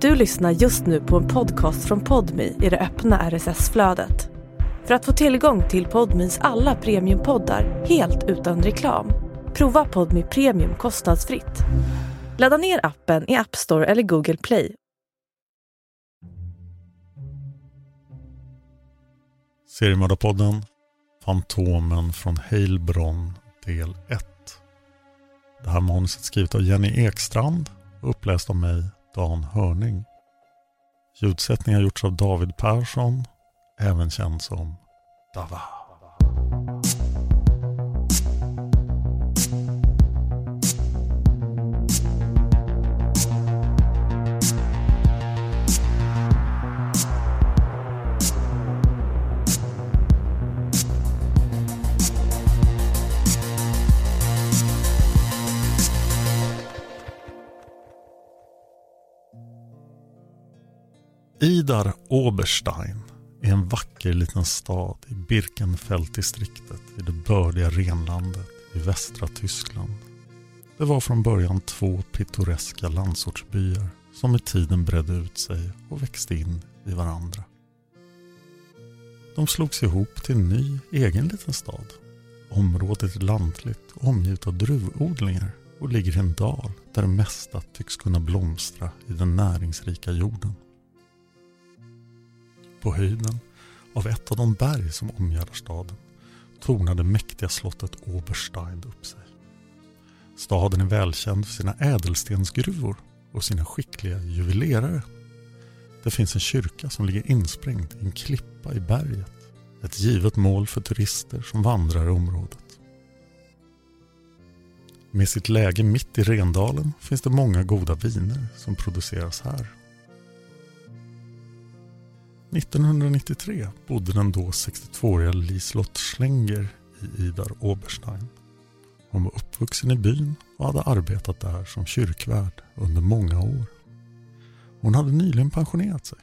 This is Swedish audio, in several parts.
Du lyssnar just nu på en podcast från Podmi i det öppna RSS-flödet. För att få tillgång till Podmis alla premiumpoddar helt utan reklam, prova Podmi Premium kostnadsfritt. Ladda ner appen i App Store eller Google Play. Seriemördarpodden Fantomen från Heilbronn del 1. Det här manuset skrivet av Jenny Ekstrand och uppläst av mig, Dan Hörning. Ljudsättning har gjorts av David Persson, även känd som Dava. Idar Oberstein är en vacker liten stad i Birkenfelddistriktet i det bördiga renlandet i västra Tyskland. Det var från början två pittoreska landsortsbyar som med tiden bredde ut sig och växte in i varandra. De slogs ihop till en ny egen liten stad. Området är lantligt och omgivet av druvodlingar och ligger i en dal där det mesta tycks kunna blomstra i den näringsrika jorden. På höjden av ett av de berg som omgärdar staden tornade mäktiga slottet Oberstein upp sig. Staden är välkänd för sina ädelstensgruvor och sina skickliga juvelerare. Det finns en kyrka som ligger insprängd i en klippa i berget. Ett givet mål för turister som vandrar i området. Med sitt läge mitt i Rendalen finns det många goda viner som produceras här. 1993 bodde den då 62-åriga Liselott Schlenger i Idar Oberstein. Hon var uppvuxen i byn och hade arbetat där som kyrkvärd under många år. Hon hade nyligen pensionerat sig.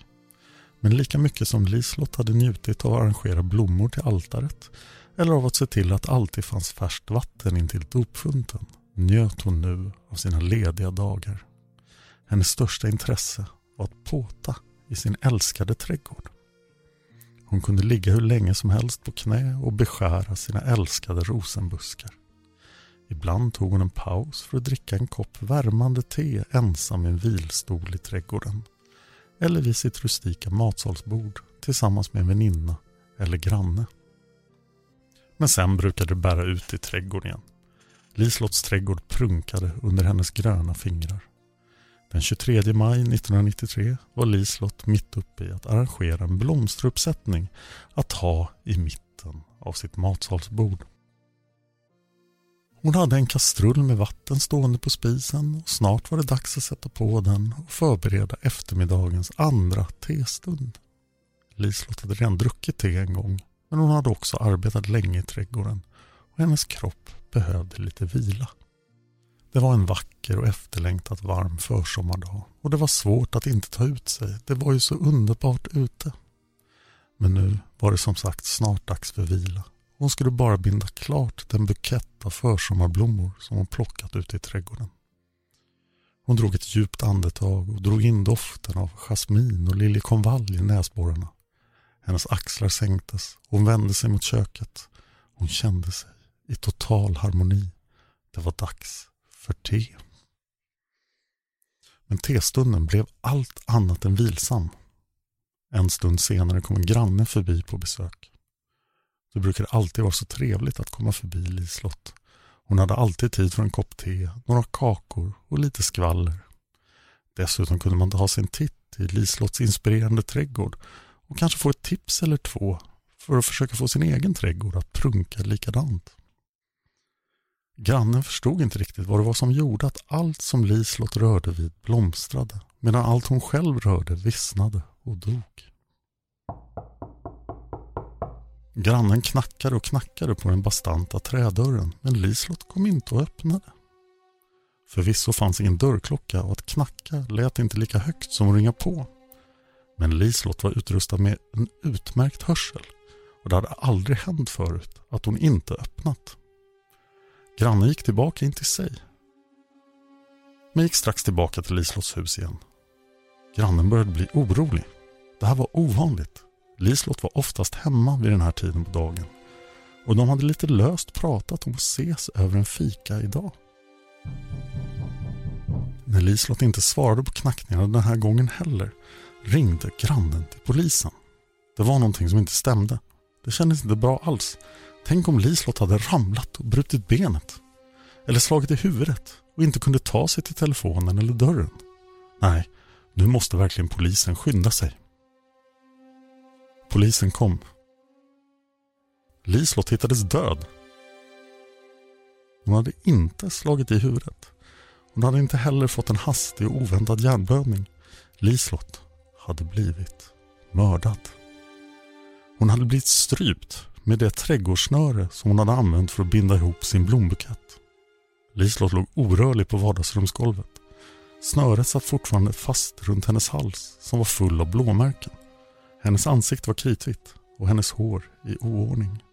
Men lika mycket som Liselott hade njutit av att arrangera blommor till altaret eller av att se till att alltid fanns färskt vatten intill dopfunten njöt hon nu av sina lediga dagar. Hennes största intresse var att påta i sin älskade trädgård. Hon kunde ligga hur länge som helst på knä och beskära sina älskade rosenbuskar. Ibland tog hon en paus för att dricka en kopp värmande te ensam i en vilstol i trädgården. Eller vid sitt rustika matsalsbord tillsammans med en väninna eller granne. Men sen brukade det bära ut i trädgården igen. Lislotts trädgård prunkade under hennes gröna fingrar. Den 23 maj 1993 var Lislott mitt uppe i att arrangera en blomsteruppsättning att ha i mitten av sitt matsalsbord. Hon hade en kastrull med vatten stående på spisen och snart var det dags att sätta på den och förbereda eftermiddagens andra testund. Lislott hade redan druckit te en gång men hon hade också arbetat länge i trädgården och hennes kropp behövde lite vila. Det var en vacker och efterlängtat varm försommardag och det var svårt att inte ta ut sig. Det var ju så underbart ute. Men nu var det som sagt snart dags för vila. Hon skulle bara binda klart den bukett av försommarblommor som hon plockat ute i trädgården. Hon drog ett djupt andetag och drog in doften av jasmin och liljekonvalj i näsborrarna. Hennes axlar sänktes och hon vände sig mot köket. Hon kände sig i total harmoni. Det var dags för te. Men testunden blev allt annat än vilsam. En stund senare kom en granne förbi på besök. Det brukade alltid vara så trevligt att komma förbi Lislott. Hon hade alltid tid för en kopp te, några kakor och lite skvaller. Dessutom kunde man ta sig en titt i Lislotts inspirerande trädgård och kanske få ett tips eller två för att försöka få sin egen trädgård att prunka likadant. Grannen förstod inte riktigt vad det var som gjorde att allt som Lislott rörde vid blomstrade medan allt hon själv rörde vissnade och dog. Grannen knackade och knackade på den bastanta trädörren men Lislott kom inte och öppnade. Förvisso fanns ingen dörrklocka och att knacka lät inte lika högt som att ringa på. Men Lislott var utrustad med en utmärkt hörsel och det hade aldrig hänt förut att hon inte öppnat. Grannen gick tillbaka in till sig. Men gick strax tillbaka till Lislotts hus igen. Grannen började bli orolig. Det här var ovanligt. Lislott var oftast hemma vid den här tiden på dagen och de hade lite löst pratat om att ses över en fika idag. När Lislott inte svarade på knackningarna den här gången heller ringde grannen till polisen. Det var någonting som inte stämde. Det kändes inte bra alls. Tänk om Liselott hade ramlat och brutit benet. Eller slagit i huvudet och inte kunde ta sig till telefonen eller dörren. Nej, nu måste verkligen polisen skynda sig. Polisen kom. Liselott hittades död. Hon hade inte slagit i huvudet. Hon hade inte heller fått en hastig och oväntad hjärnblödning. Liselott hade blivit mördad. Hon hade blivit strypt med det trädgårdssnöre som hon hade använt för att binda ihop sin blombukett. Liselott låg orörlig på vardagsrumsgolvet. Snöret satt fortfarande fast runt hennes hals som var full av blåmärken. Hennes ansikte var kritvitt och hennes hår i oordning.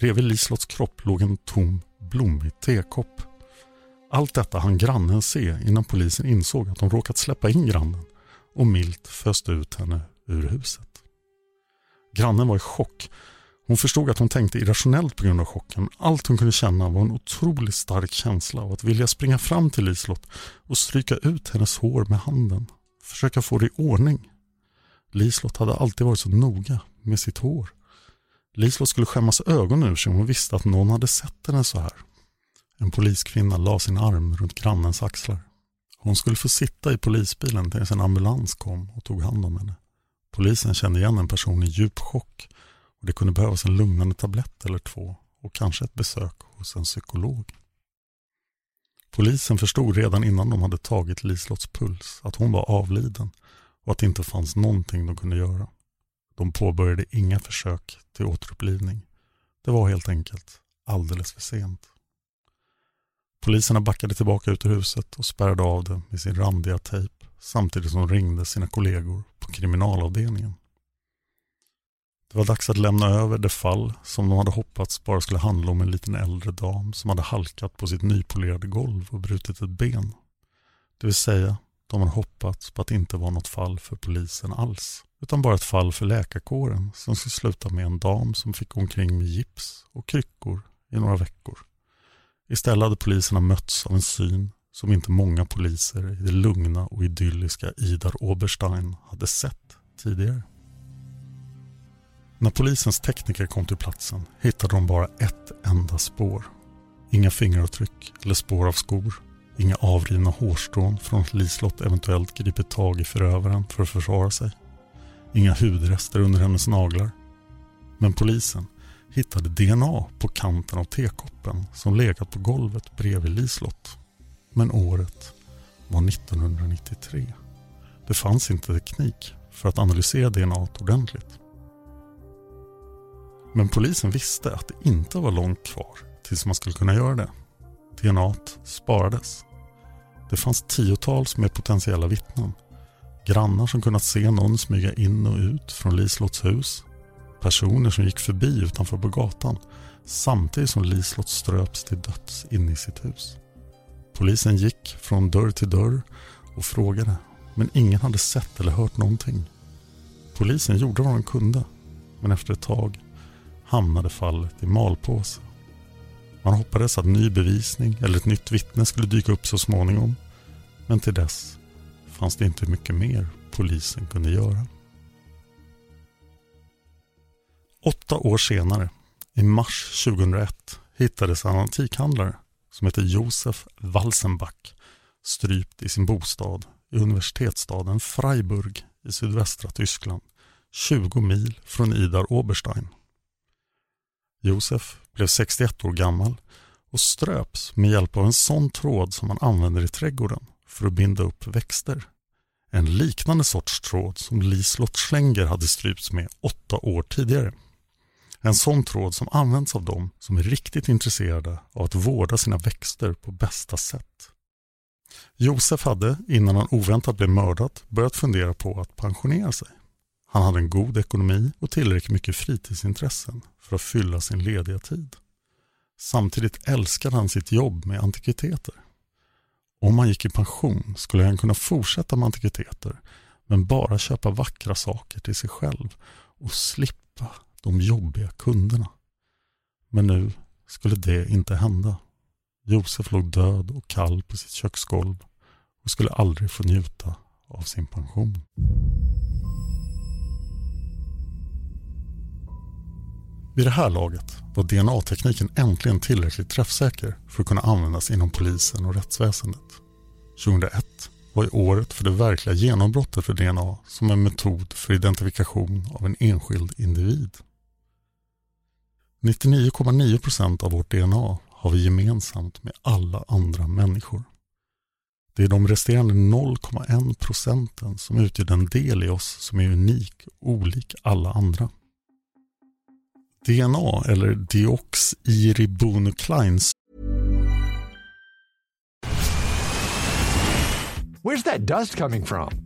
Bredvid Liselotts kropp låg en tom, blommig tekopp. Allt detta hann grannen se innan polisen insåg att de råkat släppa in grannen och milt föste ut henne ur huset. Grannen var i chock. Hon förstod att hon tänkte irrationellt på grund av chocken. Allt hon kunde känna var en otroligt stark känsla av att vilja springa fram till Liselott och stryka ut hennes hår med handen. Försöka få det i ordning. Liselott hade alltid varit så noga med sitt hår. Liselott skulle skämmas ögonen ur sig om hon visste att någon hade sett henne så här. En poliskvinna la sin arm runt grannens axlar. Hon skulle få sitta i polisbilen tills en ambulans kom och tog hand om henne. Polisen kände igen en person i djup chock och det kunde behövas en lugnande tablett eller två och kanske ett besök hos en psykolog. Polisen förstod redan innan de hade tagit Liselotts puls att hon var avliden och att det inte fanns någonting de kunde göra. De påbörjade inga försök till återupplivning. Det var helt enkelt alldeles för sent. Poliserna backade tillbaka ut ur huset och spärrade av det med sin randiga tejp samtidigt som de ringde sina kollegor på kriminalavdelningen. Det var dags att lämna över det fall som de hade hoppats bara skulle handla om en liten äldre dam som hade halkat på sitt nypolerade golv och brutit ett ben. Det vill säga, de hade hoppats på att det inte var något fall för polisen alls utan bara ett fall för läkarkåren som skulle sluta med en dam som fick gå omkring med gips och kryckor i några veckor. Istället hade poliserna mötts av en syn som inte många poliser i det lugna och idylliska Idar Oberstein hade sett tidigare. När polisens tekniker kom till platsen hittade de bara ett enda spår. Inga fingeravtryck eller spår av skor. Inga avrivna hårstrån från att Liselott eventuellt gripit tag i förövaren för att försvara sig. Inga hudrester under hennes naglar. Men polisen hittade DNA på kanten av tekoppen som legat på golvet bredvid Liselott. Men året var 1993. Det fanns inte teknik för att analysera DNA ordentligt. Men polisen visste att det inte var långt kvar tills man skulle kunna göra det. DNA sparades. Det fanns tiotals med potentiella vittnen Grannar som kunnat se någon smyga in och ut från Lislotts hus. Personer som gick förbi utanför på gatan samtidigt som Lislott ströps till döds inne i sitt hus. Polisen gick från dörr till dörr och frågade men ingen hade sett eller hört någonting. Polisen gjorde vad de kunde men efter ett tag hamnade fallet i malpåse. Man hoppades att ny bevisning eller ett nytt vittne skulle dyka upp så småningom. Men till dess fanns det inte mycket mer polisen kunde göra. Åtta år senare, i mars 2001, hittades en antikhandlare som heter Josef Walsenbach strypt i sin bostad i universitetsstaden Freiburg i sydvästra Tyskland, 20 mil från Idar Oberstein. Josef blev 61 år gammal och ströps med hjälp av en sån tråd som man använder i trädgården för att binda upp växter. En liknande sorts tråd som Liselott Schlenger hade strypts med åtta år tidigare. En sån tråd som används av dem som är riktigt intresserade av att vårda sina växter på bästa sätt. Josef hade, innan han oväntat blev mördad, börjat fundera på att pensionera sig. Han hade en god ekonomi och tillräckligt mycket fritidsintressen för att fylla sin lediga tid. Samtidigt älskade han sitt jobb med antikviteter. Om han gick i pension skulle han kunna fortsätta med antikviteter men bara köpa vackra saker till sig själv och slippa de jobbiga kunderna. Men nu skulle det inte hända. Josef låg död och kall på sitt köksgolv och skulle aldrig få njuta av sin pension. Vid det här laget var DNA-tekniken äntligen tillräckligt träffsäker för att kunna användas inom polisen och rättsväsendet. 2001 var ju året för det verkliga genombrottet för DNA som en metod för identifikation av en enskild individ. 99,9% av vårt DNA har vi gemensamt med alla andra människor. Det är de resterande 0,1 procenten som utgör den del i oss som är unik och olik alla andra. DNA eller deoxyribonukleins. Where's that dust coming from?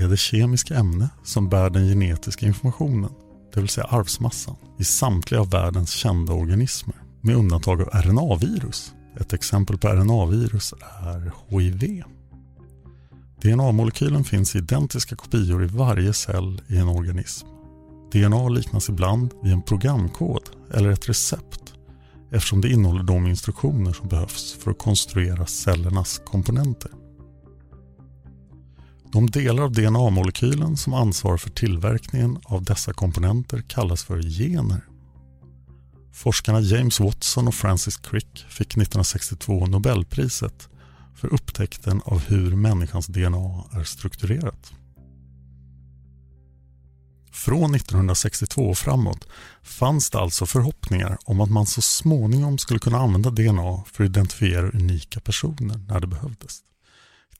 är det kemiska ämne som bär den genetiska informationen, det vill säga arvsmassan, i samtliga av världens kända organismer, med undantag av RNA-virus. Ett exempel på RNA-virus är HIV. DNA-molekylen finns i identiska kopior i varje cell i en organism. DNA liknas ibland vid en programkod eller ett recept eftersom det innehåller de instruktioner som behövs för att konstruera cellernas komponenter. De delar av DNA-molekylen som ansvarar för tillverkningen av dessa komponenter kallas för gener. Forskarna James Watson och Francis Crick fick 1962 Nobelpriset för upptäckten av hur människans DNA är strukturerat. Från 1962 och framåt fanns det alltså förhoppningar om att man så småningom skulle kunna använda DNA för att identifiera unika personer när det behövdes.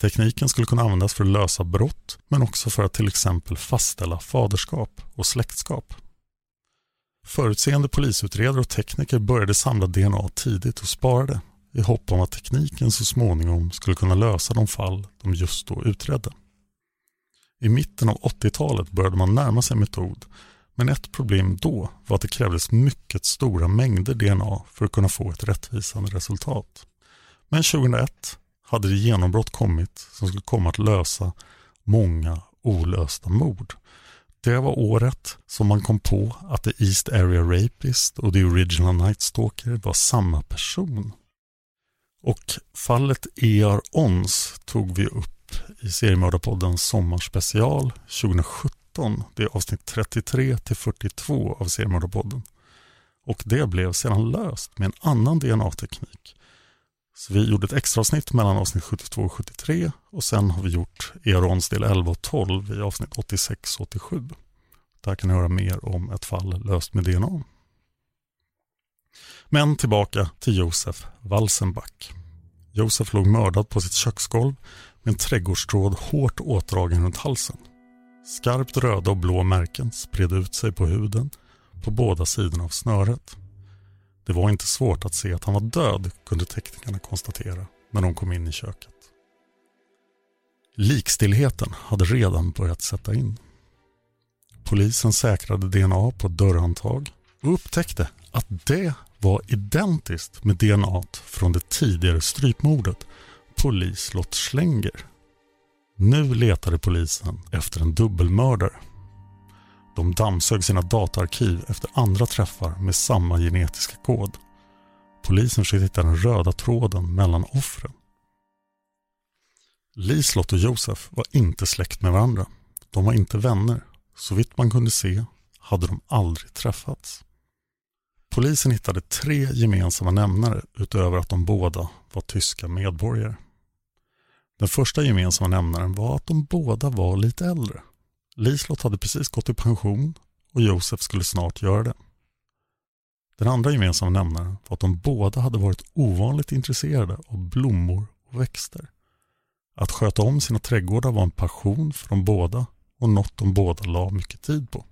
Tekniken skulle kunna användas för att lösa brott men också för att till exempel fastställa faderskap och släktskap. Förutseende polisutredare och tekniker började samla DNA tidigt och sparade i hopp om att tekniken så småningom skulle kunna lösa de fall de just då utredde. I mitten av 80-talet började man närma sig metod men ett problem då var att det krävdes mycket stora mängder DNA för att kunna få ett rättvisande resultat. Men 2001 hade det genombrott kommit som skulle komma att lösa många olösta mord. Det var året som man kom på att The East Area Rapist och The Original Night Stalker var samma person. Och fallet E.R. Ons tog vi upp i seriemördarpoddens sommarspecial 2017. Det är avsnitt 33 till 42 av seriemördarpodden. Och det blev sedan löst med en annan DNA-teknik. Så vi gjorde ett extra avsnitt mellan avsnitt 72 och 73 och sen har vi gjort Erons del 11 och 12 i avsnitt 86 och 87. Där kan ni höra mer om ett fall löst med DNA. Men tillbaka till Josef Walsenbach. Josef låg mördad på sitt köksgolv med en trädgårdstråd hårt åtdragen runt halsen. Skarpt röda och blå märken spred ut sig på huden på båda sidorna av snöret. Det var inte svårt att se att han var död, kunde teknikerna konstatera när de kom in i köket. Likstillheten hade redan börjat sätta in. Polisen säkrade DNA på ett dörrhandtag och upptäckte att det var identiskt med DNA från det tidigare strypmordet på Liselott Schlenger. Nu letade polisen efter en dubbelmördare. De dammsög sina dataarkiv efter andra träffar med samma genetiska kod. Polisen försökte hitta den röda tråden mellan offren. Lislott och Josef var inte släkt med varandra. De var inte vänner. Så vitt man kunde se hade de aldrig träffats. Polisen hittade tre gemensamma nämnare utöver att de båda var tyska medborgare. Den första gemensamma nämnaren var att de båda var lite äldre. Lislott hade precis gått i pension och Josef skulle snart göra det. Den andra gemensamma nämnaren var att de båda hade varit ovanligt intresserade av blommor och växter. Att sköta om sina trädgårdar var en passion för de båda och något de båda la mycket tid på.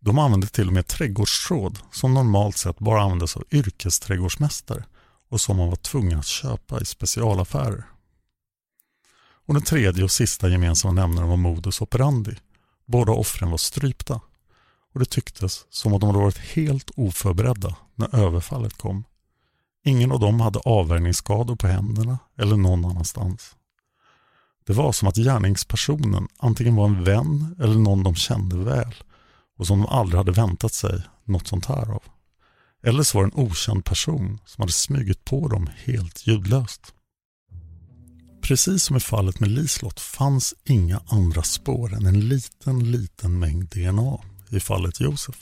De använde till och med trädgårdstråd som normalt sett bara användes av yrkesträdgårdsmästare och som man var tvungen att köpa i specialaffärer. Och den tredje och sista gemensamma nämnaren var modus operandi. Båda offren var strypta och det tycktes som att de hade varit helt oförberedda när överfallet kom. Ingen av dem hade avvärjningsskador på händerna eller någon annanstans. Det var som att gärningspersonen antingen var en vän eller någon de kände väl och som de aldrig hade väntat sig något sånt här av. Eller så var det en okänd person som hade smugit på dem helt ljudlöst. Precis som i fallet med Lislott fanns inga andra spår än en liten, liten mängd DNA i fallet Josef.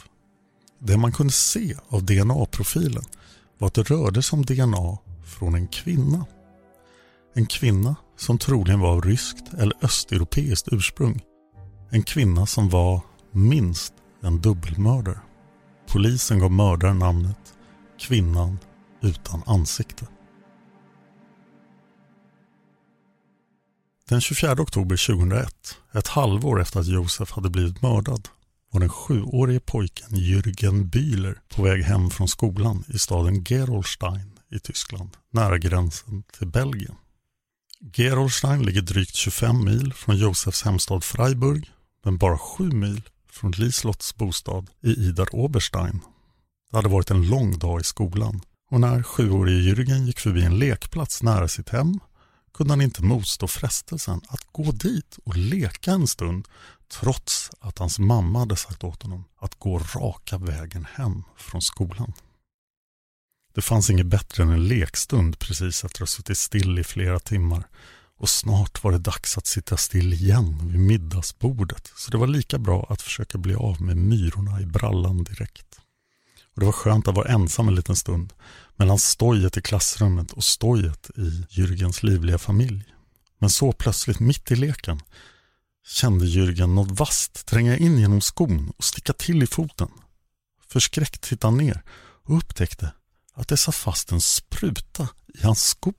Det man kunde se av DNA-profilen var att det rörde sig om DNA från en kvinna. En kvinna som troligen var av ryskt eller östeuropeiskt ursprung. En kvinna som var minst en dubbelmördare. Polisen gav mördaren namnet Kvinnan utan ansikte. Den 24 oktober 2001, ett halvår efter att Josef hade blivit mördad, var den sjuårige pojken Jürgen Bühler på väg hem från skolan i staden Gerolstein i Tyskland, nära gränsen till Belgien. Gerolstein ligger drygt 25 mil från Josefs hemstad Freiburg, men bara 7 mil från Lislotts bostad i Idar Oberstein. Det hade varit en lång dag i skolan och när sjuårige Jürgen gick förbi en lekplats nära sitt hem kunde han inte motstå frestelsen att gå dit och leka en stund trots att hans mamma hade sagt åt honom att gå raka vägen hem från skolan. Det fanns inget bättre än en lekstund precis efter att ha suttit still i flera timmar och snart var det dags att sitta still igen vid middagsbordet så det var lika bra att försöka bli av med myrorna i brallan direkt. Och Det var skönt att vara ensam en liten stund mellan stojet i klassrummet och stojet i Jürgens livliga familj. Men så plötsligt mitt i leken kände Jürgen något vasst tränga in genom skon och sticka till i foten. Förskräckt tittade han ner och upptäckte att det satt fast en spruta i hans sko.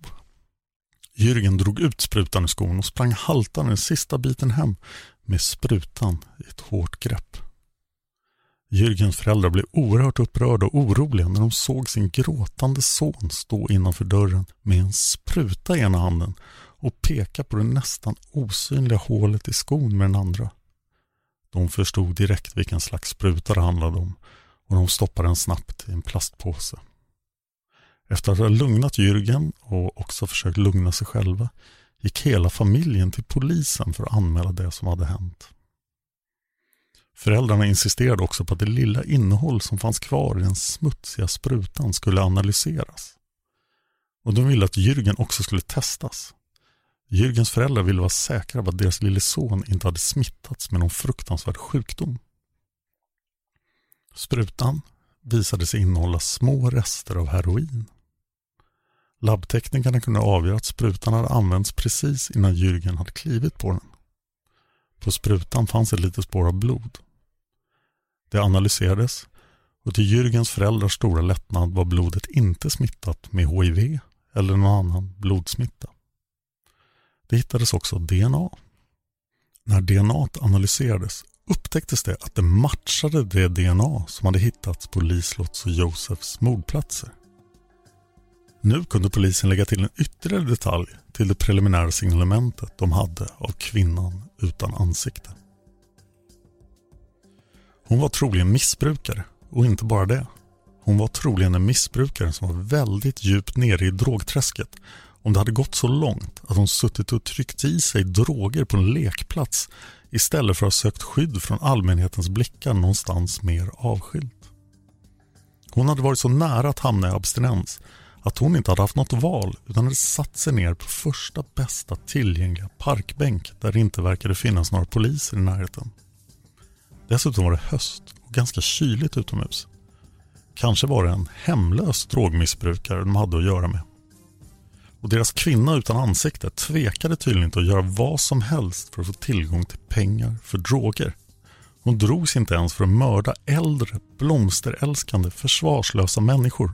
Jürgen drog ut sprutan ur skon och sprang haltande den sista biten hem med sprutan i ett hårt grepp. Jürgens föräldrar blev oerhört upprörda och oroliga när de såg sin gråtande son stå innanför dörren med en spruta i ena handen och peka på det nästan osynliga hålet i skon med den andra. De förstod direkt vilken slags spruta det handlade om och de stoppade den snabbt i en plastpåse. Efter att ha lugnat Jürgen och också försökt lugna sig själva gick hela familjen till polisen för att anmäla det som hade hänt. Föräldrarna insisterade också på att det lilla innehåll som fanns kvar i den smutsiga sprutan skulle analyseras. Och de ville att Jürgen också skulle testas. Jürgens föräldrar ville vara säkra på att deras lille son inte hade smittats med någon fruktansvärd sjukdom. Sprutan visade sig innehålla små rester av heroin. Labbteknikerna kunde avgöra att sprutan hade använts precis innan Jürgen hade klivit på den. På sprutan fanns ett litet spår av blod. Det analyserades och till Jürgens föräldrars stora lättnad var blodet inte smittat med HIV eller någon annan blodsmitta. Det hittades också DNA. När DNA analyserades upptäcktes det att det matchade det DNA som hade hittats på Lislotts och Josefs mordplatser. Nu kunde polisen lägga till en ytterligare detalj till det preliminära signalementet de hade av kvinnan utan ansikte. Hon var troligen missbrukare och inte bara det. Hon var troligen en missbrukare som var väldigt djupt nere i drogträsket om det hade gått så långt att hon suttit och tryckt i sig droger på en lekplats istället för att ha sökt skydd från allmänhetens blickar någonstans mer avskilt. Hon hade varit så nära att hamna i abstinens att hon inte hade haft något val utan hade satt sig ner på första bästa tillgängliga parkbänk där det inte verkade finnas några poliser i närheten. Dessutom var det höst och ganska kyligt utomhus. Kanske var det en hemlös drogmissbrukare de hade att göra med. Och deras kvinna utan ansikte tvekade tydligen inte att göra vad som helst för att få tillgång till pengar för droger. Hon drogs inte ens för att mörda äldre, blomsterälskande, försvarslösa människor.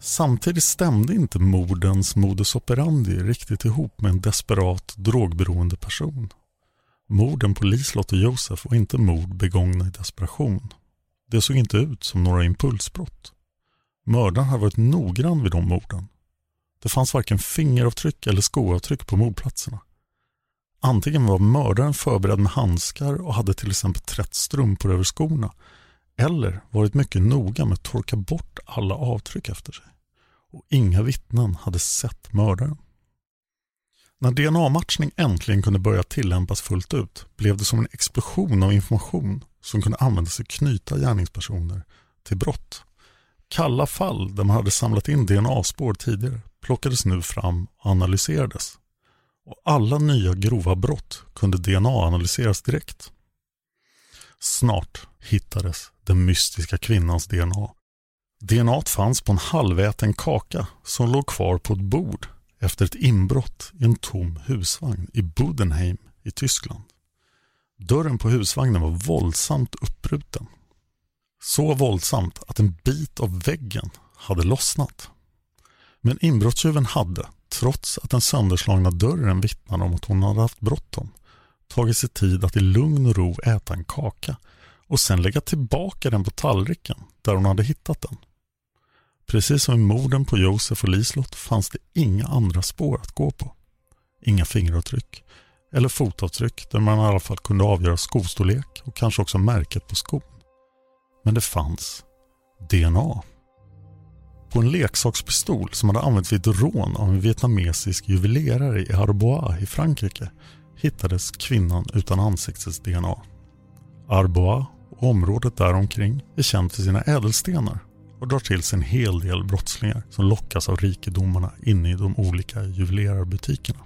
Samtidigt stämde inte mordens modus operandi riktigt ihop med en desperat drogberoende person. Morden på Liselott och Josef var inte mord begångna i desperation. Det såg inte ut som några impulsbrott. Mördaren hade varit noggrann vid de morden. Det fanns varken fingeravtryck eller skoavtryck på mordplatserna. Antingen var mördaren förberedd med handskar och hade till exempel trätt strumpor över skorna eller varit mycket noga med att torka bort alla avtryck efter sig. Och inga vittnen hade sett mördaren. När DNA-matchning äntligen kunde börja tillämpas fullt ut blev det som en explosion av information som kunde användas att knyta gärningspersoner till brott. Kalla fall där man hade samlat in DNA-spår tidigare plockades nu fram och analyserades. Och alla nya grova brott kunde DNA-analyseras direkt. Snart hittades den mystiska kvinnans DNA. DNA fanns på en halväten kaka som låg kvar på ett bord efter ett inbrott i en tom husvagn i Budenheim i Tyskland. Dörren på husvagnen var våldsamt uppbruten. Så våldsamt att en bit av väggen hade lossnat. Men inbrottstjuven hade, trots att den sönderslagna dörren vittnade om att hon hade haft bråttom, tagit sig tid att i lugn och ro äta en kaka och sen lägga tillbaka den på tallriken där hon hade hittat den. Precis som i morden på Josef och Lislott fanns det inga andra spår att gå på. Inga fingeravtryck eller fotavtryck där man i alla fall kunde avgöra skostorlek och kanske också märket på skon. Men det fanns DNA. På en leksakspistol som hade använts vid ett rån av en vietnamesisk juvelerare i Arbois i Frankrike hittades kvinnan utan ansiktets DNA. Arbois och området däromkring är känt för sina ädelstenar och drar till sig en hel del brottslingar som lockas av rikedomarna inne i de olika juvelerarbutikerna.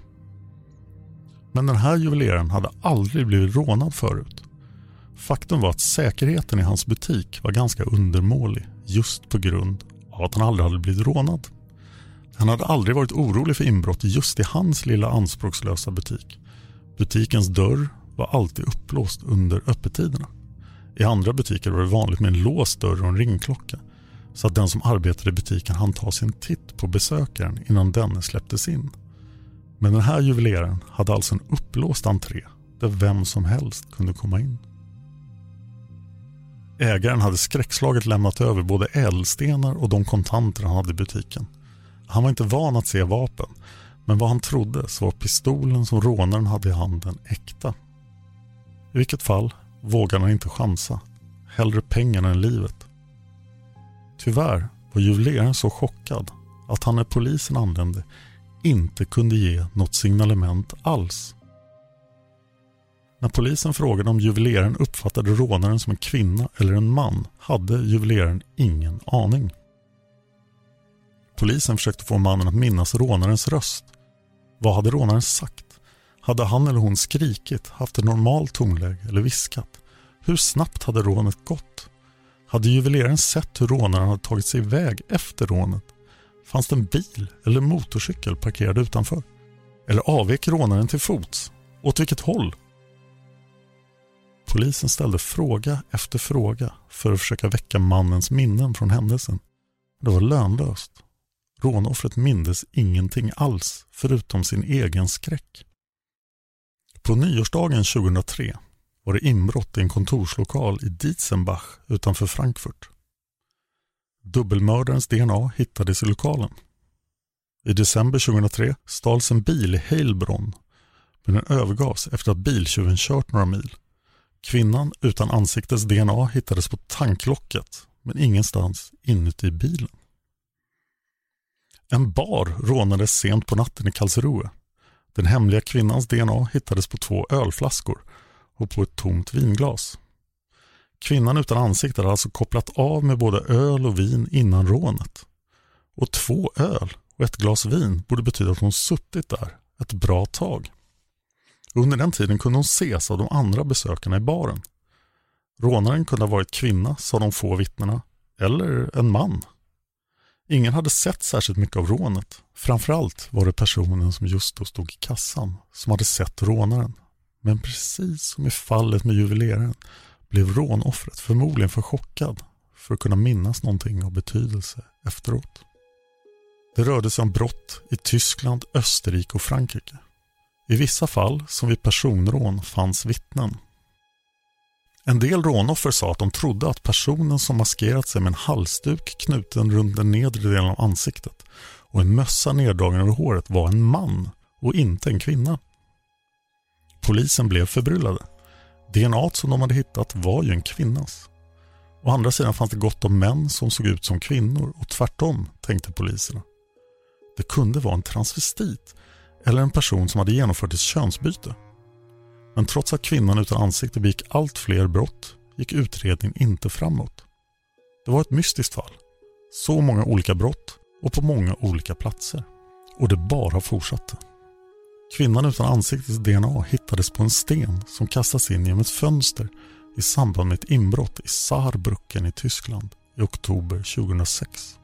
Men den här juveleraren hade aldrig blivit rånad förut. Faktum var att säkerheten i hans butik var ganska undermålig just på grund av att han aldrig hade blivit rånad. Han hade aldrig varit orolig för inbrott just i hans lilla anspråkslösa butik. Butikens dörr var alltid upplåst under öppettiderna. I andra butiker var det vanligt med en låst dörr och en ringklocka så att den som arbetade i butiken hann ta sin titt på besökaren innan denne släpptes in. Men den här juveleraren hade alltså en upplåst entré där vem som helst kunde komma in. Ägaren hade skräckslaget lämnat över både ädelstenar och de kontanter han hade i butiken. Han var inte van att se vapen men vad han trodde så var pistolen som rånaren hade i handen äkta. I vilket fall vågade han inte chansa. Hellre pengarna än livet. Tyvärr var juveleraren så chockad att han när polisen anlände inte kunde ge något signalement alls. När polisen frågade om juveleraren uppfattade rånaren som en kvinna eller en man hade juveleraren ingen aning. Polisen försökte få mannen att minnas rånarens röst. Vad hade rånaren sagt? Hade han eller hon skrikit, haft ett normalt tonläge eller viskat? Hur snabbt hade rånet gått? Hade juveleraren sett hur rånaren hade tagit sig iväg efter rånet? Fanns det en bil eller motorcykel parkerad utanför? Eller avvek rånaren till fots? Åt vilket håll? Polisen ställde fråga efter fråga för att försöka väcka mannens minnen från händelsen. Det var lönlöst. Rånoffret mindes ingenting alls förutom sin egen skräck. På nyårsdagen 2003 var det inbrott i en kontorslokal i Dietzenbach utanför Frankfurt. Dubbelmördarens DNA hittades i lokalen. I december 2003 stals en bil i Heilbronn men den övergavs efter att biltjuven kört några mil. Kvinnan utan ansiktets DNA hittades på tanklocket men ingenstans inuti bilen. En bar rånades sent på natten i Karlsruhe. Den hemliga kvinnans DNA hittades på två ölflaskor och på ett tomt vinglas. Kvinnan utan ansikte hade alltså kopplat av med både öl och vin innan rånet. Och två öl och ett glas vin borde betyda att hon suttit där ett bra tag. Under den tiden kunde hon ses av de andra besökarna i baren. Rånaren kunde ha varit kvinna, sa de få vittnena, eller en man. Ingen hade sett särskilt mycket av rånet. Framförallt var det personen som just då stod i kassan som hade sett rånaren. Men precis som i fallet med juveleraren blev rånoffret förmodligen för chockad för att kunna minnas någonting av betydelse efteråt. Det rörde sig om brott i Tyskland, Österrike och Frankrike. I vissa fall, som vid personrån, fanns vittnen. En del rånoffer sa att de trodde att personen som maskerat sig med en halsduk knuten runt den nedre delen av ansiktet och en mössa neddragen över håret var en man och inte en kvinna. Polisen blev förbryllade. DNA som de hade hittat var ju en kvinnas. Å andra sidan fanns det gott om män som såg ut som kvinnor och tvärtom, tänkte poliserna. Det kunde vara en transvestit eller en person som hade genomfört ett könsbyte. Men trots att kvinnan utan ansikte begick allt fler brott gick utredningen inte framåt. Det var ett mystiskt fall. Så många olika brott och på många olika platser. Och det bara fortsatte. Kvinnan utan ansiktets DNA hittades på en sten som kastats in genom ett fönster i samband med ett inbrott i Saarbrücken i Tyskland i oktober 2006.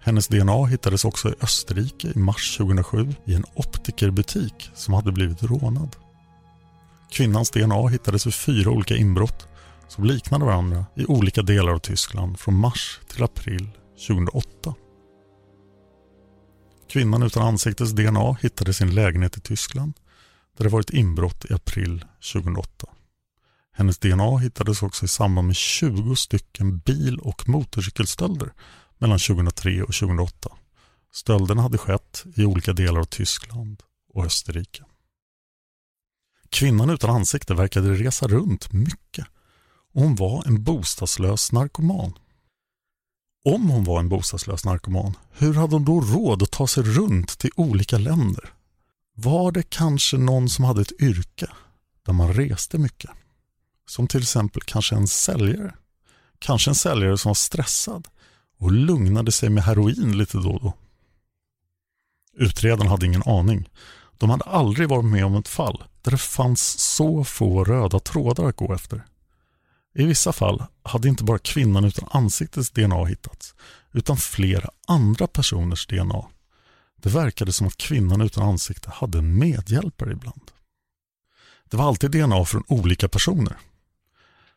Hennes DNA hittades också i Österrike i mars 2007 i en optikerbutik som hade blivit rånad. Kvinnans DNA hittades vid fyra olika inbrott som liknade varandra i olika delar av Tyskland från mars till april 2008. Kvinnan utan ansiktets DNA hittades i en lägenhet i Tyskland där det varit inbrott i april 2008. Hennes DNA hittades också i samband med 20 stycken bil och motorcykelstölder mellan 2003 och 2008. Stölderna hade skett i olika delar av Tyskland och Österrike. Kvinnan utan ansikte verkade resa runt mycket och hon var en bostadslös narkoman. Om hon var en bostadslös narkoman, hur hade hon då råd att ta sig runt till olika länder? Var det kanske någon som hade ett yrke där man reste mycket? Som till exempel kanske en säljare? Kanske en säljare som var stressad och lugnade sig med heroin lite då och då. Utredarna hade ingen aning. De hade aldrig varit med om ett fall där det fanns så få röda trådar att gå efter. I vissa fall hade inte bara kvinnan utan ansiktets DNA hittats, utan flera andra personers DNA. Det verkade som att kvinnan utan ansikte hade en medhjälpare ibland. Det var alltid DNA från olika personer.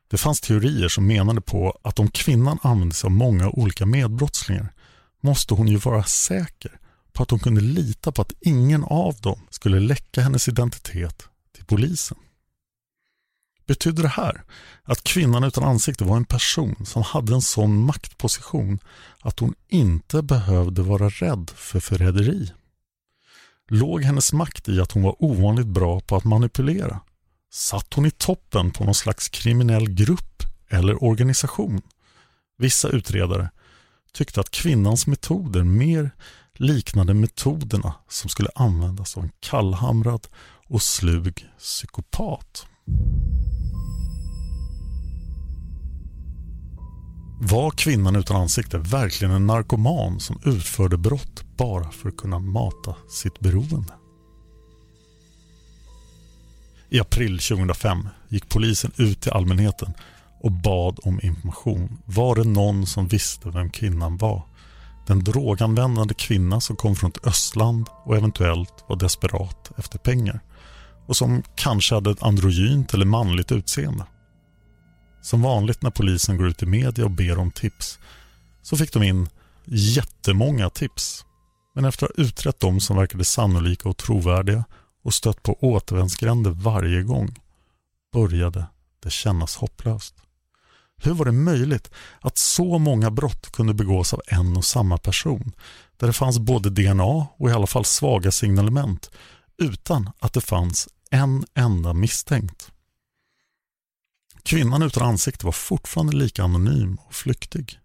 Det fanns teorier som menade på att om kvinnan använde sig av många olika medbrottslingar måste hon ju vara säker på att hon kunde lita på att ingen av dem skulle läcka hennes identitet till polisen. Betydde det här att kvinnan utan ansikte var en person som hade en sån maktposition att hon inte behövde vara rädd för förräderi? Låg hennes makt i att hon var ovanligt bra på att manipulera? Satt hon i toppen på någon slags kriminell grupp eller organisation? Vissa utredare tyckte att kvinnans metoder mer liknade metoderna som skulle användas av en kallhamrad och slug psykopat. Var kvinnan utan ansikte verkligen en narkoman som utförde brott bara för att kunna mata sitt beroende? I april 2005 gick polisen ut till allmänheten och bad om information. Var det någon som visste vem kvinnan var? Den droganvändande kvinna som kom från ett östland och eventuellt var desperat efter pengar och som kanske hade ett androgynt eller manligt utseende. Som vanligt när polisen går ut i media och ber om tips så fick de in jättemånga tips. Men efter att ha utrett dem som verkade sannolika och trovärdiga och stött på återvändsgränder varje gång började det kännas hopplöst. Hur var det möjligt att så många brott kunde begås av en och samma person där det fanns både DNA och i alla fall svaga signalement utan att det fanns en enda misstänkt? Kvinnan utan ansikte var fortfarande lika anonym och flyktig.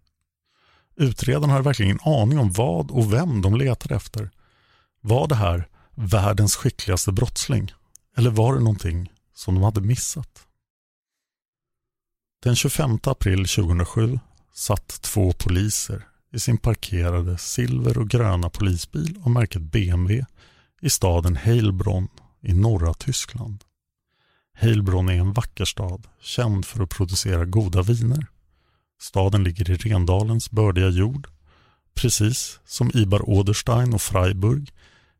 Utredarna hade verkligen ingen aning om vad och vem de letade efter. Var det här världens skickligaste brottsling? Eller var det någonting som de hade missat? Den 25 april 2007 satt två poliser i sin parkerade silver och gröna polisbil av märket BMW i staden Heilbronn i norra Tyskland. Heilbronn är en vacker stad, känd för att producera goda viner. Staden ligger i Rendalens bördiga jord. Precis som Ibar Oderstein och Freiburg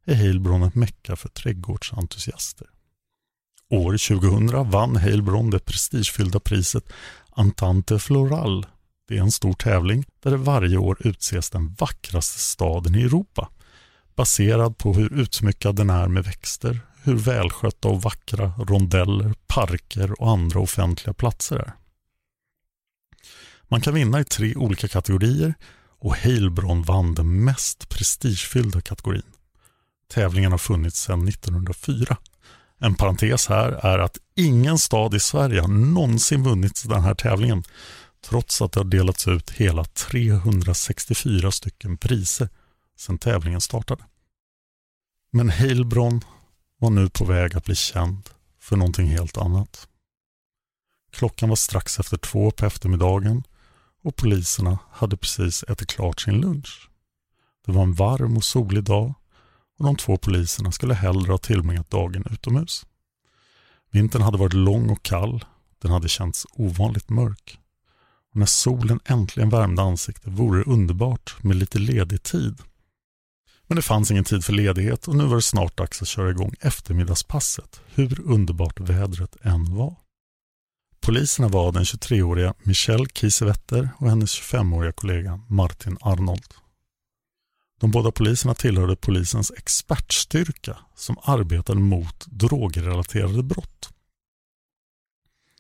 är Heilbronn ett mecka för trädgårdsentusiaster. År 2000 vann Heilbronn det prestigefyllda priset Antante Floral Det är en stor tävling där det varje år utses den vackraste staden i Europa baserad på hur utsmyckad den är med växter, hur välskötta och vackra rondeller, parker och andra offentliga platser är. Man kan vinna i tre olika kategorier och Heilbronn vann den mest prestigefyllda kategorin. Tävlingen har funnits sedan 1904. En parentes här är att ingen stad i Sverige har någonsin vunnit den här tävlingen trots att det har delats ut hela 364 stycken priser sedan tävlingen startade. Men Heilbronn var nu på väg att bli känd för någonting helt annat. Klockan var strax efter två på eftermiddagen och poliserna hade precis ätit klart sin lunch. Det var en varm och solig dag och de två poliserna skulle hellre ha tillbringat dagen utomhus. Vintern hade varit lång och kall. Den hade känts ovanligt mörk. Och när solen äntligen värmde ansiktet vore det underbart med lite ledig tid. Men det fanns ingen tid för ledighet och nu var det snart dags att köra igång eftermiddagspasset, hur underbart vädret än var. Poliserna var den 23-åriga Michelle Kiesewetter och hennes 25-åriga kollega Martin Arnold. De båda poliserna tillhörde polisens expertstyrka som arbetade mot drogrelaterade brott.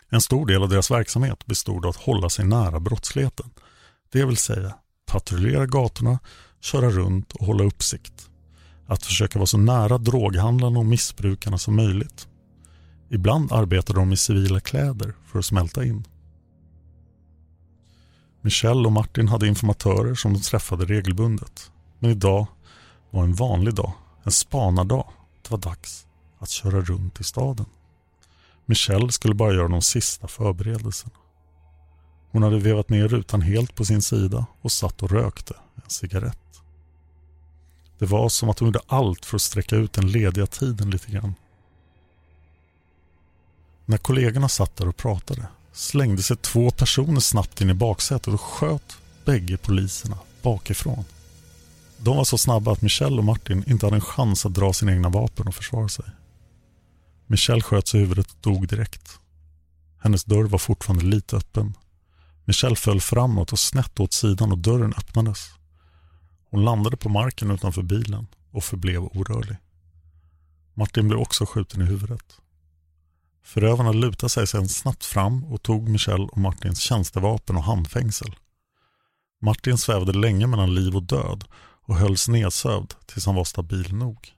En stor del av deras verksamhet bestod av att hålla sig nära brottsligheten, det vill säga patrullera gatorna, köra runt och hålla uppsikt. Att försöka vara så nära droghandlarna och missbrukarna som möjligt. Ibland arbetade de i civila kläder för att smälta in. Michelle och Martin hade informatörer som de träffade regelbundet. Men idag var en vanlig dag, en spanardag. Det var dags att köra runt i staden. Michelle skulle bara göra de sista förberedelserna. Hon hade vevat ner rutan helt på sin sida och satt och rökte cigarett. Det var som att hon gjorde allt för att sträcka ut den lediga tiden lite grann. När kollegorna satt där och pratade slängde sig två personer snabbt in i baksätet och sköt bägge poliserna bakifrån. De var så snabba att Michelle och Martin inte hade en chans att dra sina egna vapen och försvara sig. Michelle sköts i huvudet och dog direkt. Hennes dörr var fortfarande lite öppen. Michelle föll framåt och snett åt sidan och dörren öppnades. Hon landade på marken utanför bilen och förblev orörlig. Martin blev också skjuten i huvudet. Förövarna lutade sig sedan snabbt fram och tog Michelle och Martins tjänstevapen och handfängsel. Martin svävade länge mellan liv och död och hölls nedsövd tills han var stabil nog.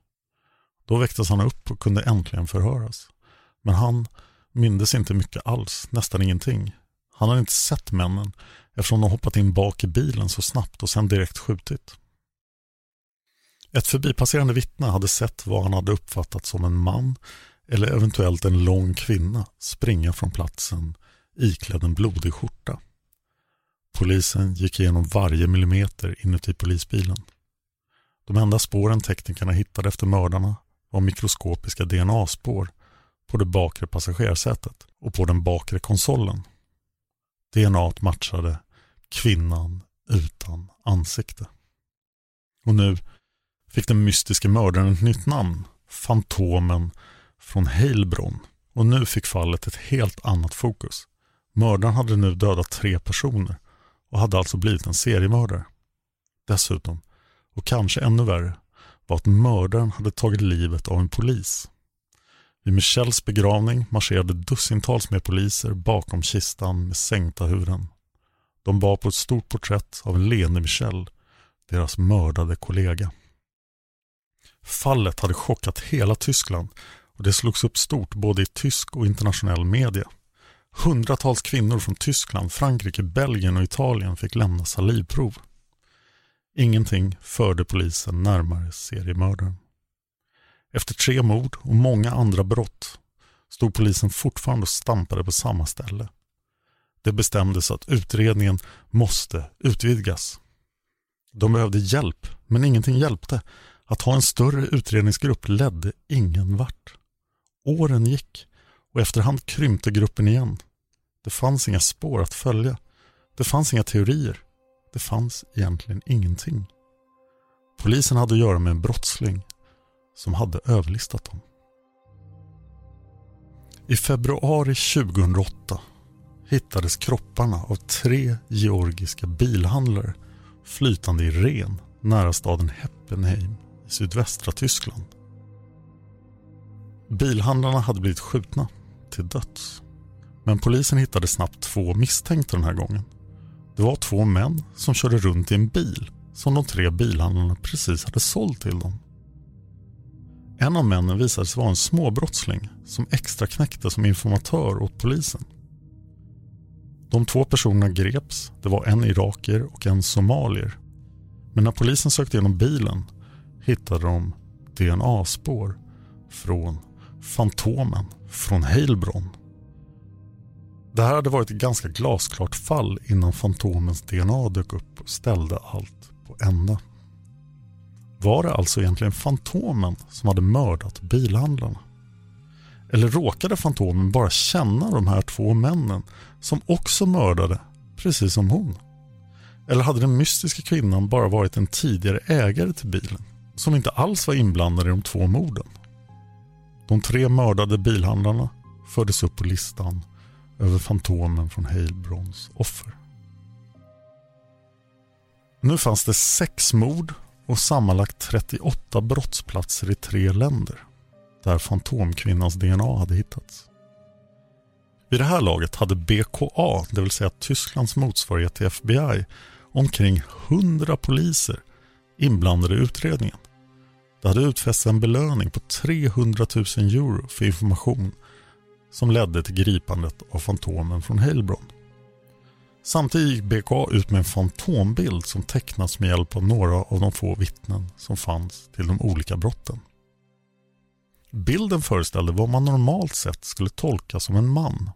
Då väcktes han upp och kunde äntligen förhöras. Men han mindes inte mycket alls, nästan ingenting. Han hade inte sett männen eftersom de hoppat in bak i bilen så snabbt och sen direkt skjutit. Ett förbipasserande vittne hade sett vad han hade uppfattat som en man eller eventuellt en lång kvinna springa från platsen iklädd en blodig skjorta. Polisen gick igenom varje millimeter inuti polisbilen. De enda spåren teknikerna hittade efter mördarna var mikroskopiska DNA-spår på det bakre passagerarsätet och på den bakre konsolen. DNA matchade kvinnan utan ansikte. Och nu fick den mystiska mördaren ett nytt namn. Fantomen från Heilbronn. Och nu fick fallet ett helt annat fokus. Mördaren hade nu dödat tre personer och hade alltså blivit en seriemördare. Dessutom, och kanske ännu värre, var att mördaren hade tagit livet av en polis. Vid Michels begravning marscherade dussintals med poliser bakom kistan med sänkta huvuden. De bar på ett stort porträtt av en leende Michel, deras mördade kollega. Fallet hade chockat hela Tyskland och det slogs upp stort både i tysk och internationell media. Hundratals kvinnor från Tyskland, Frankrike, Belgien och Italien fick lämna salivprov. Ingenting förde polisen närmare seriemördaren. Efter tre mord och många andra brott stod polisen fortfarande och stampade på samma ställe. Det bestämdes att utredningen måste utvidgas. De behövde hjälp, men ingenting hjälpte. Att ha en större utredningsgrupp ledde ingen vart. Åren gick och efterhand krympte gruppen igen. Det fanns inga spår att följa. Det fanns inga teorier. Det fanns egentligen ingenting. Polisen hade att göra med en brottsling som hade överlistat dem. I februari 2008 hittades kropparna av tre georgiska bilhandlare flytande i ren nära staden Heppenheim i sydvästra Tyskland. Bilhandlarna hade blivit skjutna till döds. Men polisen hittade snabbt två misstänkta den här gången. Det var två män som körde runt i en bil som de tre bilhandlarna precis hade sålt till dem. En av männen visade sig vara en småbrottsling som extra knäckte som informatör åt polisen. De två personerna greps. Det var en iraker och en somalier. Men när polisen sökte igenom bilen hittade de DNA-spår från Fantomen från Heilbronn. Det här hade varit ett ganska glasklart fall innan Fantomens DNA dök upp och ställde allt på ända. Var det alltså egentligen Fantomen som hade mördat bilhandlarna? Eller råkade Fantomen bara känna de här två männen som också mördade, precis som hon? Eller hade den mystiska kvinnan bara varit en tidigare ägare till bilen som inte alls var inblandade i de två morden? De tre mördade bilhandlarna fördes upp på listan över Fantomen från Heilbrons offer. Nu fanns det sex mord och sammanlagt 38 brottsplatser i tre länder där Fantomkvinnans DNA hade hittats. Vid det här laget hade BKA, det vill säga Tysklands motsvarighet till FBI, omkring 100 poliser inblandade i utredningen. Det hade utfäst en belöning på 300 000 euro för information som ledde till gripandet av Fantomen från Heilbronn. Samtidigt gick BKA ut med en fantombild som tecknats med hjälp av några av de få vittnen som fanns till de olika brotten. Bilden föreställde vad man normalt sett skulle tolka som en man.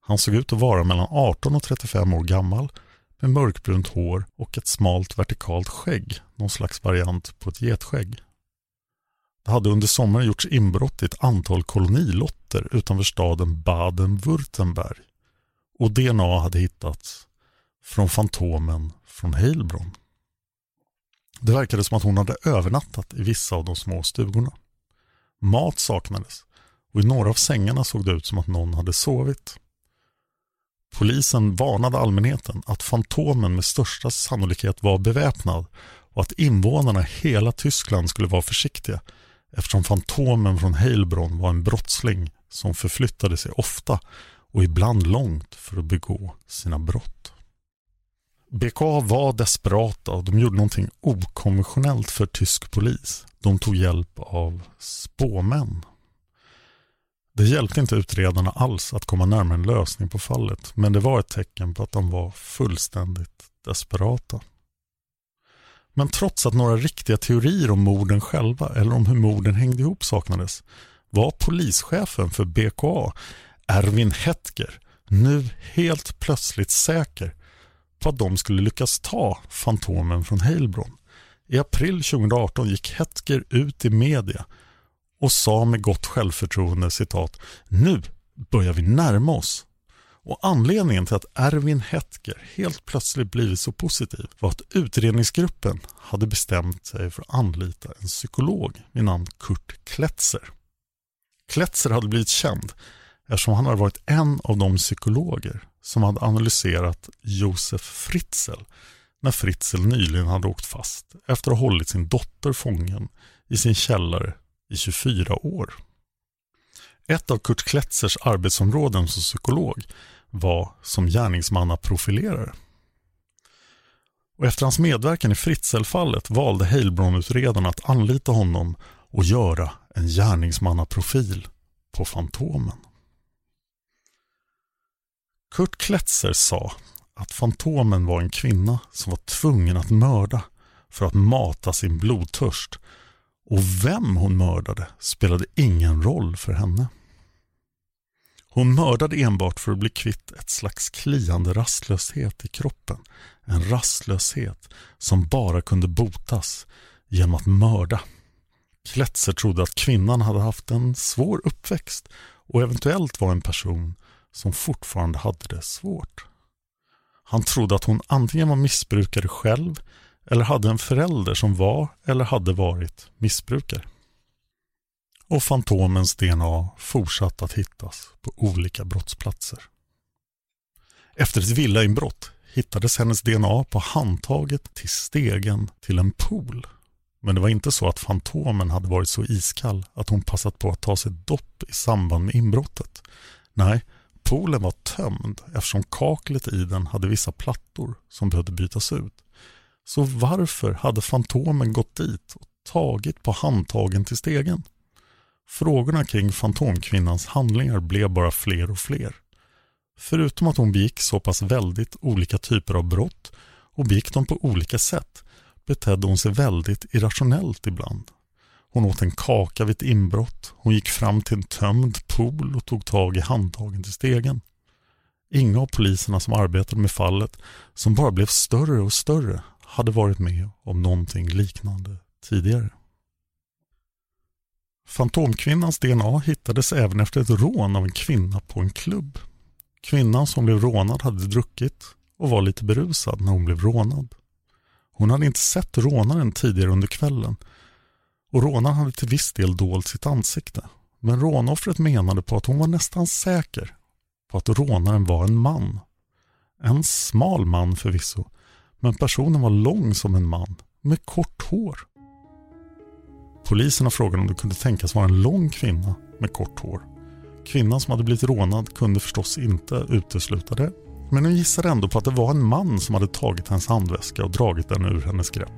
Han såg ut att vara mellan 18 och 35 år gammal med mörkbrunt hår och ett smalt vertikalt skägg, någon slags variant på ett getskägg. Det hade under sommaren gjorts inbrott i ett antal kolonilotter utanför staden Baden-Württemberg och DNA hade hittats från Fantomen från Heilbronn. Det verkade som att hon hade övernattat i vissa av de små stugorna. Mat saknades och i några av sängarna såg det ut som att någon hade sovit. Polisen varnade allmänheten att Fantomen med största sannolikhet var beväpnad och att invånarna i hela Tyskland skulle vara försiktiga eftersom Fantomen från Heilbronn var en brottsling som förflyttade sig ofta och ibland långt för att begå sina brott. BK var desperata och de gjorde någonting okonventionellt för tysk polis. De tog hjälp av spåmän. Det hjälpte inte utredarna alls att komma närmare en lösning på fallet men det var ett tecken på att de var fullständigt desperata. Men trots att några riktiga teorier om morden själva eller om hur morden hängde ihop saknades var polischefen för BKA, Erwin Hetker, nu helt plötsligt säker på att de skulle lyckas ta Fantomen från Heilbronn. I april 2018 gick Hetker ut i media och sa med gott självförtroende citat Nu börjar vi närma oss och anledningen till att Erwin Hetker helt plötsligt blivit så positiv var att utredningsgruppen hade bestämt sig för att anlita en psykolog vid namn Kurt Kletzer. Kletzer hade blivit känd eftersom han hade varit en av de psykologer som hade analyserat Josef Fritzl när Fritzl nyligen hade åkt fast efter att ha hållit sin dotter fången i sin källare i 24 år. Ett av Kurt Kletzers arbetsområden som psykolog var som gärningsmannaprofilerare. Och efter hans medverkan i Fritzl-fallet valde Heilbronn-utredarna att anlita honom och göra en gärningsmannaprofil på Fantomen. Kurt Kletzer sa att Fantomen var en kvinna som var tvungen att mörda för att mata sin blodtörst och vem hon mördade spelade ingen roll för henne. Hon mördade enbart för att bli kvitt ett slags kliande rastlöshet i kroppen. En rastlöshet som bara kunde botas genom att mörda. Kletzer trodde att kvinnan hade haft en svår uppväxt och eventuellt var en person som fortfarande hade det svårt. Han trodde att hon antingen var missbrukare själv eller hade en förälder som var eller hade varit missbrukare och Fantomens DNA fortsatte att hittas på olika brottsplatser. Efter ett villainbrott hittades hennes DNA på handtaget till stegen till en pool. Men det var inte så att Fantomen hade varit så iskall att hon passat på att ta sig dopp i samband med inbrottet. Nej, poolen var tömd eftersom kaklet i den hade vissa plattor som behövde bytas ut. Så varför hade Fantomen gått dit och tagit på handtagen till stegen? Frågorna kring Fantomkvinnans handlingar blev bara fler och fler. Förutom att hon begick så pass väldigt olika typer av brott och begick dem på olika sätt betedde hon sig väldigt irrationellt ibland. Hon åt en kaka vid ett inbrott, hon gick fram till en tömd pool och tog tag i handtagen till stegen. Inga av poliserna som arbetade med fallet, som bara blev större och större, hade varit med om någonting liknande tidigare. Fantomkvinnans DNA hittades även efter ett rån av en kvinna på en klubb. Kvinnan som blev rånad hade druckit och var lite berusad när hon blev rånad. Hon hade inte sett rånaren tidigare under kvällen och rånaren hade till viss del dolt sitt ansikte. Men rånoffret menade på att hon var nästan säker på att rånaren var en man. En smal man förvisso, men personen var lång som en man med kort hår. Poliserna frågade om det kunde tänkas vara en lång kvinna med kort hår. Kvinnan som hade blivit rånad kunde förstås inte utesluta det. Men hon gissade ändå på att det var en man som hade tagit hennes handväska och dragit den ur hennes grepp.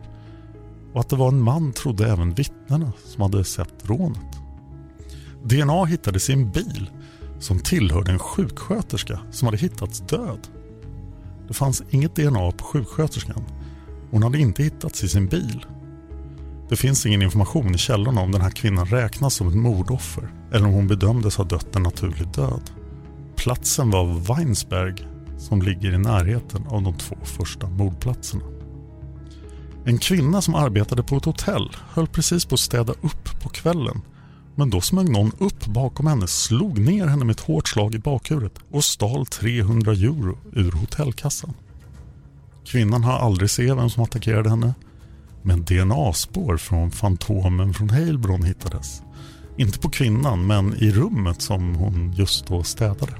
Och att det var en man trodde även vittnena som hade sett rånet. DNA hittades i en bil som tillhörde en sjuksköterska som hade hittats död. Det fanns inget DNA på sjuksköterskan. Hon hade inte hittats i sin bil. Det finns ingen information i källorna om den här kvinnan räknas som ett mordoffer eller om hon bedömdes ha dött en naturlig död. Platsen var Weinsberg som ligger i närheten av de två första mordplatserna. En kvinna som arbetade på ett hotell höll precis på att städa upp på kvällen men då smög någon upp bakom henne, slog ner henne med ett hårt slag i bakhuvudet och stal 300 euro ur hotellkassan. Kvinnan har aldrig sett vem som attackerade henne men DNA-spår från Fantomen från Heilbron hittades. Inte på kvinnan, men i rummet som hon just då städade.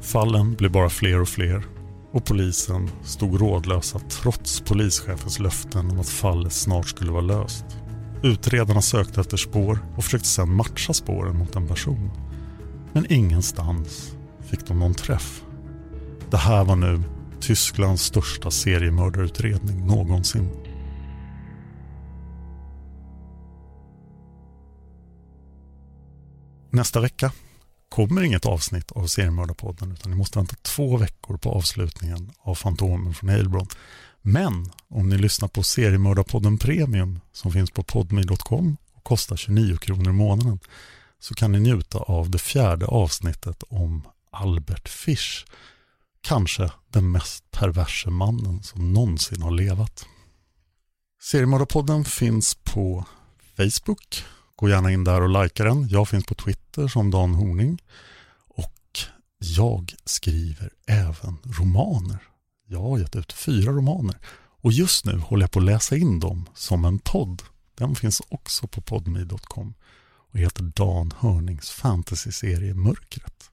Fallen blev bara fler och fler och polisen stod rådlösa trots polischefens löften om att fallet snart skulle vara löst. Utredarna sökte efter spår och försökte sedan matcha spåren mot en person. Men ingenstans fick de någon träff. Det här var nu Tysklands största seriemördarutredning någonsin. Nästa vecka kommer inget avsnitt av Seriemördarpodden utan ni måste vänta två veckor på avslutningen av Fantomen från Heilbron. Men om ni lyssnar på Seriemördarpodden Premium som finns på podme.com och kostar 29 kronor i månaden så kan ni njuta av det fjärde avsnittet om Albert Fish. Kanske den mest perverse mannen som någonsin har levat. Seriemördarpodden finns på Facebook Gå gärna in där och likea den. Jag finns på Twitter som Dan Horning. Och jag skriver även romaner. Jag har gett ut fyra romaner. Och just nu håller jag på att läsa in dem som en podd. Den finns också på podmi.com och heter Dan Hörnings fantasyserie Mörkret.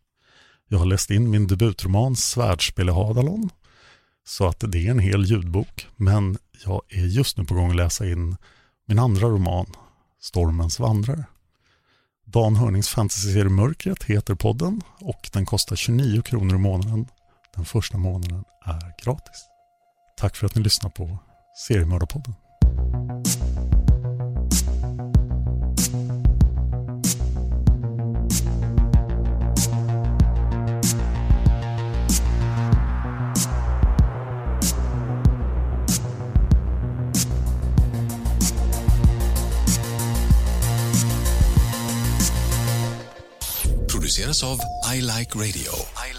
Jag har läst in min debutroman Svärdspel i Hadalon. Så att det är en hel ljudbok. Men jag är just nu på gång att läsa in min andra roman Stormens vandrare. Dan Hörnings fantasyserie Mörkret heter podden och den kostar 29 kronor i månaden. Den första månaden är gratis. Tack för att ni lyssnar på Seriemördarpodden. produceras av I Like Radio. I like radio.